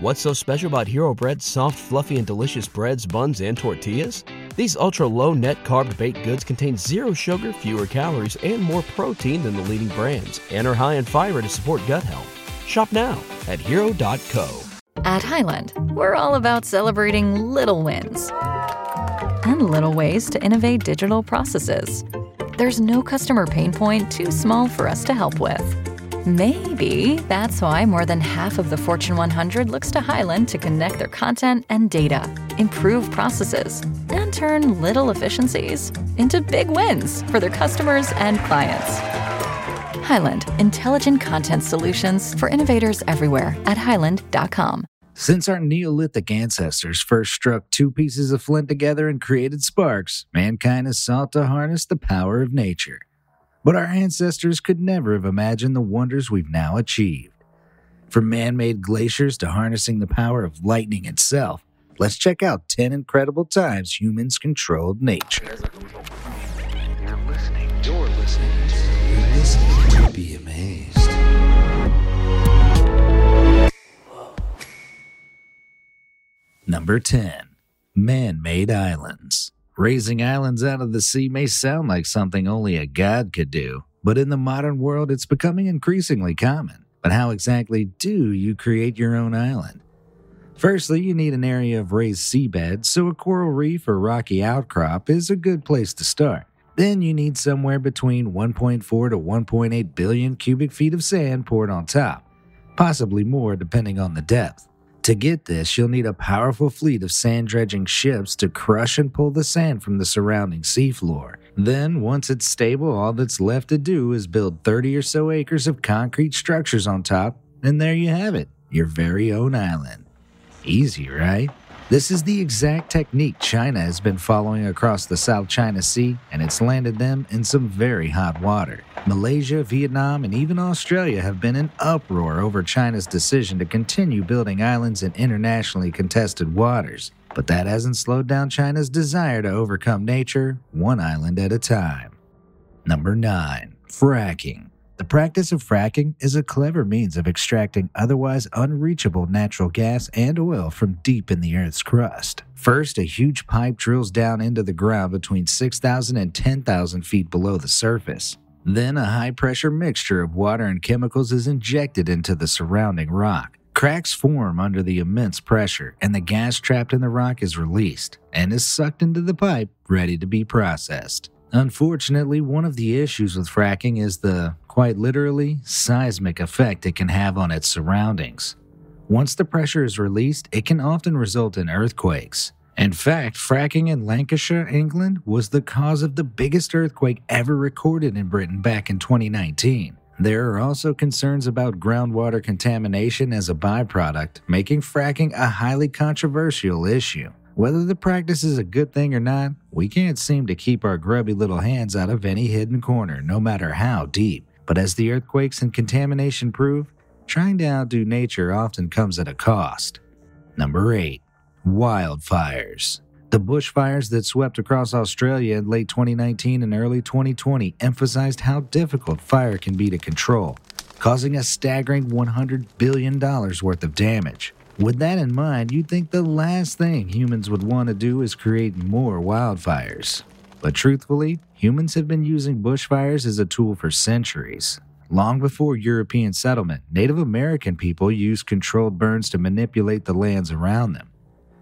What's so special about Hero Bread's soft, fluffy, and delicious breads, buns, and tortillas? These ultra low net carb baked goods contain zero sugar, fewer calories, and more protein than the leading brands, and are high in fiber to support gut health. Shop now at hero.co. At Highland, we're all about celebrating little wins and little ways to innovate digital processes. There's no customer pain point too small for us to help with. Maybe that's why more than half of the Fortune 100 looks to Highland to connect their content and data, improve processes, and turn little efficiencies into big wins for their customers and clients. Highland, intelligent content solutions for innovators everywhere at highland.com. Since our Neolithic ancestors first struck two pieces of flint together and created sparks, mankind has sought to harness the power of nature. But our ancestors could never have imagined the wonders we've now achieved. From man made glaciers to harnessing the power of lightning itself, let's check out 10 incredible times humans controlled nature. You're listening. You're listening. You're listening to be amazed. Number 10. Man made islands. Raising islands out of the sea may sound like something only a god could do, but in the modern world it's becoming increasingly common. But how exactly do you create your own island? Firstly, you need an area of raised seabed, so a coral reef or rocky outcrop is a good place to start. Then you need somewhere between 1.4 to 1.8 billion cubic feet of sand poured on top, possibly more depending on the depth. To get this, you'll need a powerful fleet of sand dredging ships to crush and pull the sand from the surrounding seafloor. Then, once it's stable, all that's left to do is build 30 or so acres of concrete structures on top, and there you have it your very own island. Easy, right? This is the exact technique China has been following across the South China Sea, and it's landed them in some very hot water. Malaysia, Vietnam, and even Australia have been in uproar over China's decision to continue building islands in internationally contested waters. But that hasn't slowed down China's desire to overcome nature, one island at a time. Number 9. Fracking. The practice of fracking is a clever means of extracting otherwise unreachable natural gas and oil from deep in the Earth's crust. First, a huge pipe drills down into the ground between 6,000 and 10,000 feet below the surface. Then, a high pressure mixture of water and chemicals is injected into the surrounding rock. Cracks form under the immense pressure, and the gas trapped in the rock is released and is sucked into the pipe, ready to be processed. Unfortunately, one of the issues with fracking is the, quite literally, seismic effect it can have on its surroundings. Once the pressure is released, it can often result in earthquakes. In fact, fracking in Lancashire, England, was the cause of the biggest earthquake ever recorded in Britain back in 2019. There are also concerns about groundwater contamination as a byproduct, making fracking a highly controversial issue. Whether the practice is a good thing or not, we can't seem to keep our grubby little hands out of any hidden corner, no matter how deep. But as the earthquakes and contamination prove, trying to outdo nature often comes at a cost. Number 8. Wildfires. The bushfires that swept across Australia in late 2019 and early 2020 emphasized how difficult fire can be to control, causing a staggering $100 billion worth of damage. With that in mind, you'd think the last thing humans would want to do is create more wildfires. But truthfully, humans have been using bushfires as a tool for centuries. Long before European settlement, Native American people used controlled burns to manipulate the lands around them.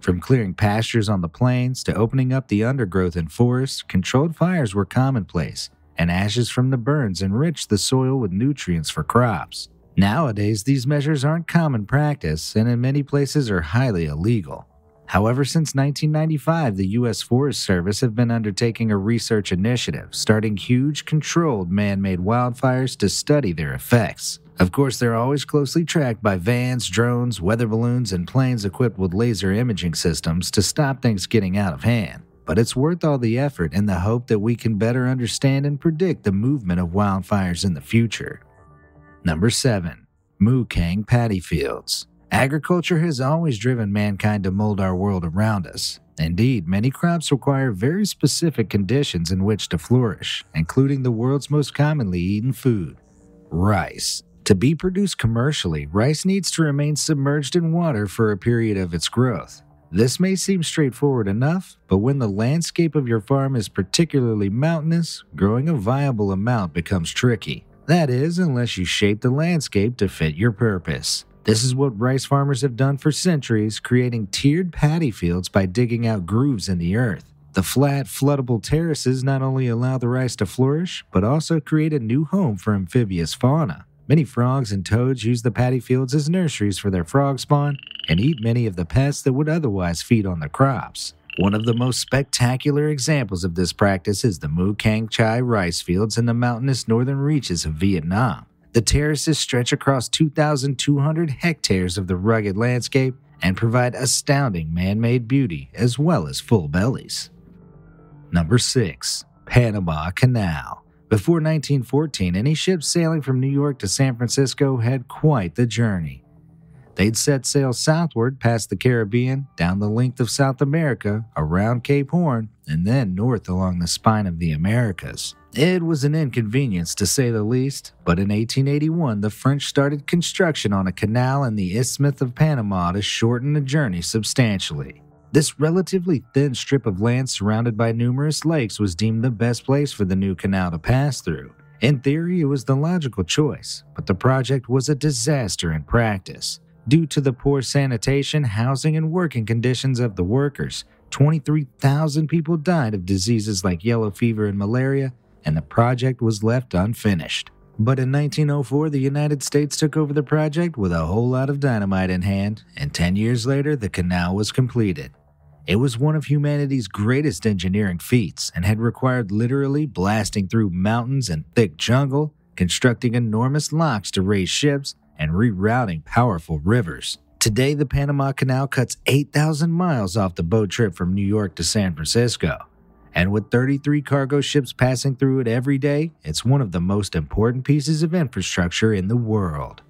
From clearing pastures on the plains to opening up the undergrowth in forests, controlled fires were commonplace, and ashes from the burns enriched the soil with nutrients for crops. Nowadays, these measures aren't common practice and in many places are highly illegal. However, since 1995, the U.S. Forest Service have been undertaking a research initiative, starting huge controlled man made wildfires to study their effects. Of course, they're always closely tracked by vans, drones, weather balloons, and planes equipped with laser imaging systems to stop things getting out of hand. But it's worth all the effort in the hope that we can better understand and predict the movement of wildfires in the future. Number 7. Mu Cang Paddy Fields. Agriculture has always driven mankind to mold our world around us. Indeed, many crops require very specific conditions in which to flourish, including the world's most commonly eaten food rice. To be produced commercially, rice needs to remain submerged in water for a period of its growth. This may seem straightforward enough, but when the landscape of your farm is particularly mountainous, growing a viable amount becomes tricky. That is, unless you shape the landscape to fit your purpose. This is what rice farmers have done for centuries, creating tiered paddy fields by digging out grooves in the earth. The flat, floodable terraces not only allow the rice to flourish, but also create a new home for amphibious fauna. Many frogs and toads use the paddy fields as nurseries for their frog spawn and eat many of the pests that would otherwise feed on the crops. One of the most spectacular examples of this practice is the Mu Cang Chai rice fields in the mountainous northern reaches of Vietnam. The terraces stretch across 2,200 hectares of the rugged landscape and provide astounding man made beauty as well as full bellies. Number 6. Panama Canal. Before 1914, any ship sailing from New York to San Francisco had quite the journey. They'd set sail southward past the Caribbean, down the length of South America, around Cape Horn, and then north along the spine of the Americas. It was an inconvenience to say the least, but in 1881 the French started construction on a canal in the Isthmus of Panama to shorten the journey substantially. This relatively thin strip of land surrounded by numerous lakes was deemed the best place for the new canal to pass through. In theory, it was the logical choice, but the project was a disaster in practice. Due to the poor sanitation, housing, and working conditions of the workers, 23,000 people died of diseases like yellow fever and malaria, and the project was left unfinished. But in 1904, the United States took over the project with a whole lot of dynamite in hand, and 10 years later, the canal was completed. It was one of humanity's greatest engineering feats and had required literally blasting through mountains and thick jungle, constructing enormous locks to raise ships, and rerouting powerful rivers. Today, the Panama Canal cuts 8,000 miles off the boat trip from New York to San Francisco. And with 33 cargo ships passing through it every day, it's one of the most important pieces of infrastructure in the world.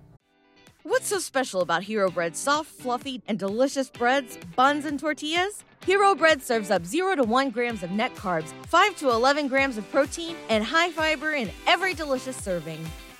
What's so special about Hero Bread's soft, fluffy, and delicious breads, buns, and tortillas? Hero Bread serves up 0 to 1 grams of net carbs, 5 to 11 grams of protein, and high fiber in every delicious serving.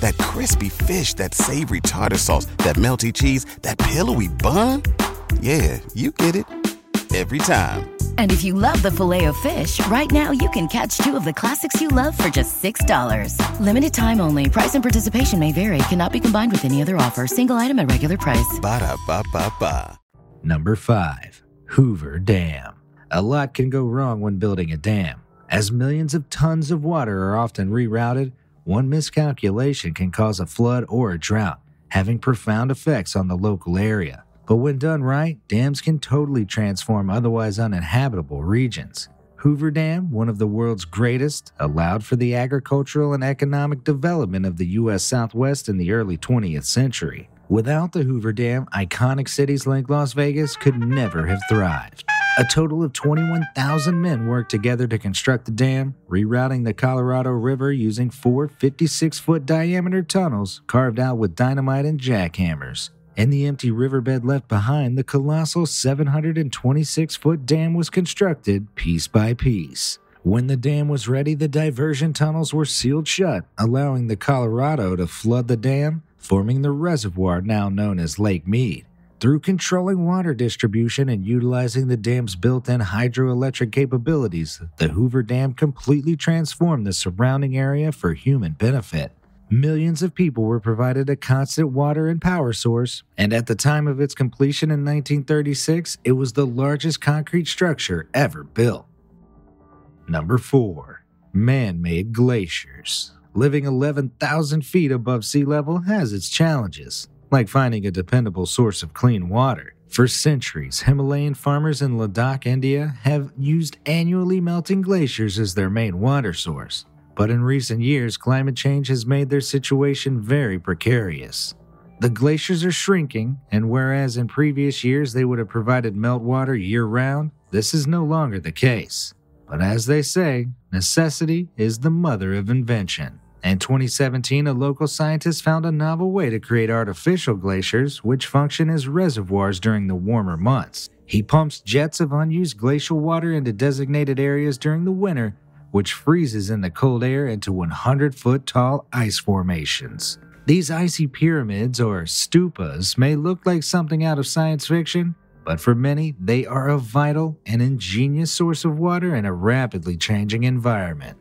That crispy fish, that savory tartar sauce, that melty cheese, that pillowy bun. Yeah, you get it every time. And if you love the Filet-O-Fish, right now you can catch two of the classics you love for just $6. Limited time only. Price and participation may vary. Cannot be combined with any other offer. Single item at regular price. Ba da ba ba ba. Number 5. Hoover Dam. A lot can go wrong when building a dam. As millions of tons of water are often rerouted, one miscalculation can cause a flood or a drought, having profound effects on the local area. But when done right, dams can totally transform otherwise uninhabitable regions. Hoover Dam, one of the world's greatest, allowed for the agricultural and economic development of the U.S. Southwest in the early 20th century. Without the Hoover Dam, iconic cities like Las Vegas could never have thrived. A total of 21,000 men worked together to construct the dam, rerouting the Colorado River using four 56 foot diameter tunnels carved out with dynamite and jackhammers. In the empty riverbed left behind, the colossal 726 foot dam was constructed piece by piece. When the dam was ready, the diversion tunnels were sealed shut, allowing the Colorado to flood the dam, forming the reservoir now known as Lake Mead. Through controlling water distribution and utilizing the dam's built in hydroelectric capabilities, the Hoover Dam completely transformed the surrounding area for human benefit. Millions of people were provided a constant water and power source, and at the time of its completion in 1936, it was the largest concrete structure ever built. Number 4. Man made glaciers. Living 11,000 feet above sea level has its challenges, like finding a dependable source of clean water. For centuries, Himalayan farmers in Ladakh, India, have used annually melting glaciers as their main water source. But in recent years, climate change has made their situation very precarious. The glaciers are shrinking, and whereas in previous years they would have provided meltwater year round, this is no longer the case. But as they say, necessity is the mother of invention. In 2017, a local scientist found a novel way to create artificial glaciers which function as reservoirs during the warmer months. He pumps jets of unused glacial water into designated areas during the winter, which freezes in the cold air into 100 foot tall ice formations. These icy pyramids, or stupas, may look like something out of science fiction, but for many, they are a vital and ingenious source of water in a rapidly changing environment.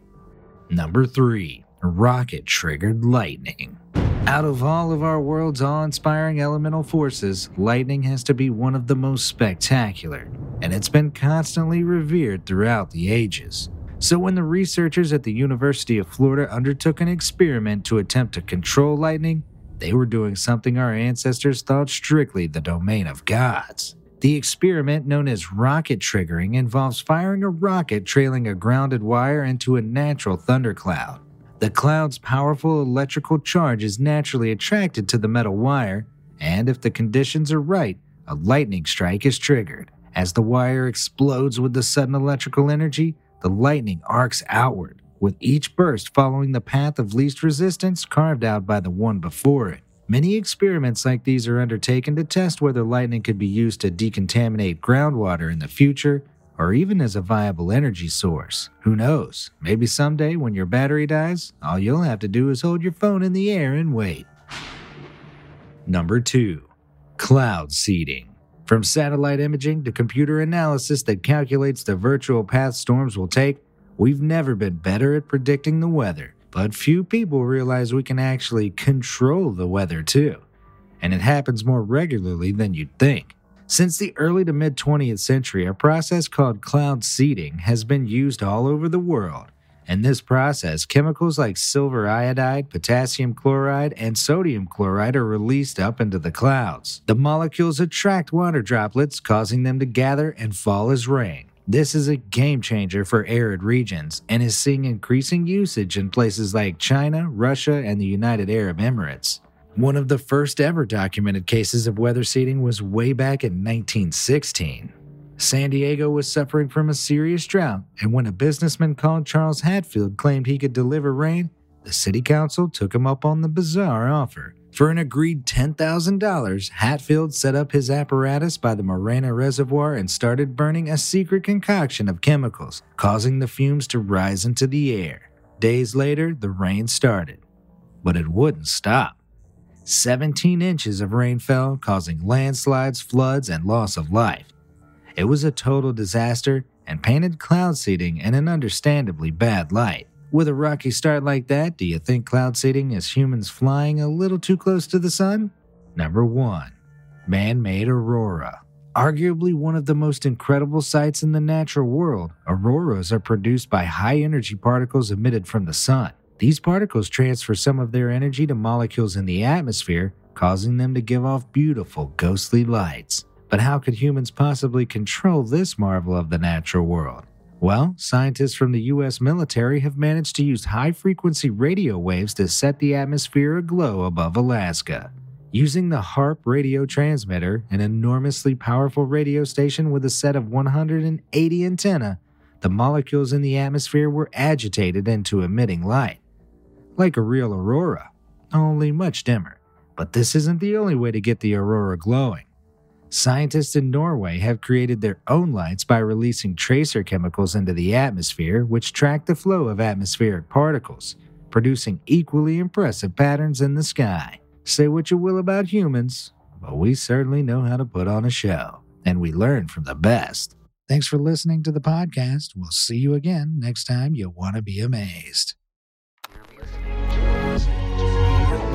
Number 3. Rocket triggered lightning. Out of all of our world's awe inspiring elemental forces, lightning has to be one of the most spectacular, and it's been constantly revered throughout the ages. So, when the researchers at the University of Florida undertook an experiment to attempt to control lightning, they were doing something our ancestors thought strictly the domain of gods. The experiment, known as rocket triggering, involves firing a rocket trailing a grounded wire into a natural thundercloud. The cloud's powerful electrical charge is naturally attracted to the metal wire, and if the conditions are right, a lightning strike is triggered. As the wire explodes with the sudden electrical energy, the lightning arcs outward, with each burst following the path of least resistance carved out by the one before it. Many experiments like these are undertaken to test whether lightning could be used to decontaminate groundwater in the future or even as a viable energy source. Who knows? Maybe someday when your battery dies, all you'll have to do is hold your phone in the air and wait. Number 2. Cloud seeding. From satellite imaging to computer analysis that calculates the virtual path storms will take, we've never been better at predicting the weather. But few people realize we can actually control the weather too. And it happens more regularly than you'd think. Since the early to mid 20th century, a process called cloud seeding has been used all over the world. In this process, chemicals like silver iodide, potassium chloride, and sodium chloride are released up into the clouds. The molecules attract water droplets, causing them to gather and fall as rain. This is a game changer for arid regions and is seeing increasing usage in places like China, Russia, and the United Arab Emirates. One of the first ever documented cases of weather seeding was way back in 1916. San Diego was suffering from a serious drought, and when a businessman called Charles Hatfield claimed he could deliver rain, the city council took him up on the bizarre offer. For an agreed $10,000, Hatfield set up his apparatus by the Morena Reservoir and started burning a secret concoction of chemicals, causing the fumes to rise into the air. Days later, the rain started. But it wouldn't stop. 17 inches of rain fell, causing landslides, floods, and loss of life. It was a total disaster and painted cloud seeding in an understandably bad light. With a rocky start like that, do you think cloud seeding is humans flying a little too close to the sun? Number 1. Man made aurora. Arguably one of the most incredible sights in the natural world, auroras are produced by high energy particles emitted from the sun. These particles transfer some of their energy to molecules in the atmosphere, causing them to give off beautiful, ghostly lights. But how could humans possibly control this marvel of the natural world? Well, scientists from the US military have managed to use high frequency radio waves to set the atmosphere aglow above Alaska. Using the HAARP radio transmitter, an enormously powerful radio station with a set of 180 antennae, the molecules in the atmosphere were agitated into emitting light. Like a real aurora, only much dimmer. But this isn't the only way to get the aurora glowing. Scientists in Norway have created their own lights by releasing tracer chemicals into the atmosphere, which track the flow of atmospheric particles, producing equally impressive patterns in the sky. Say what you will about humans, but we certainly know how to put on a show, and we learn from the best. Thanks for listening to the podcast. We'll see you again next time you want to be amazed.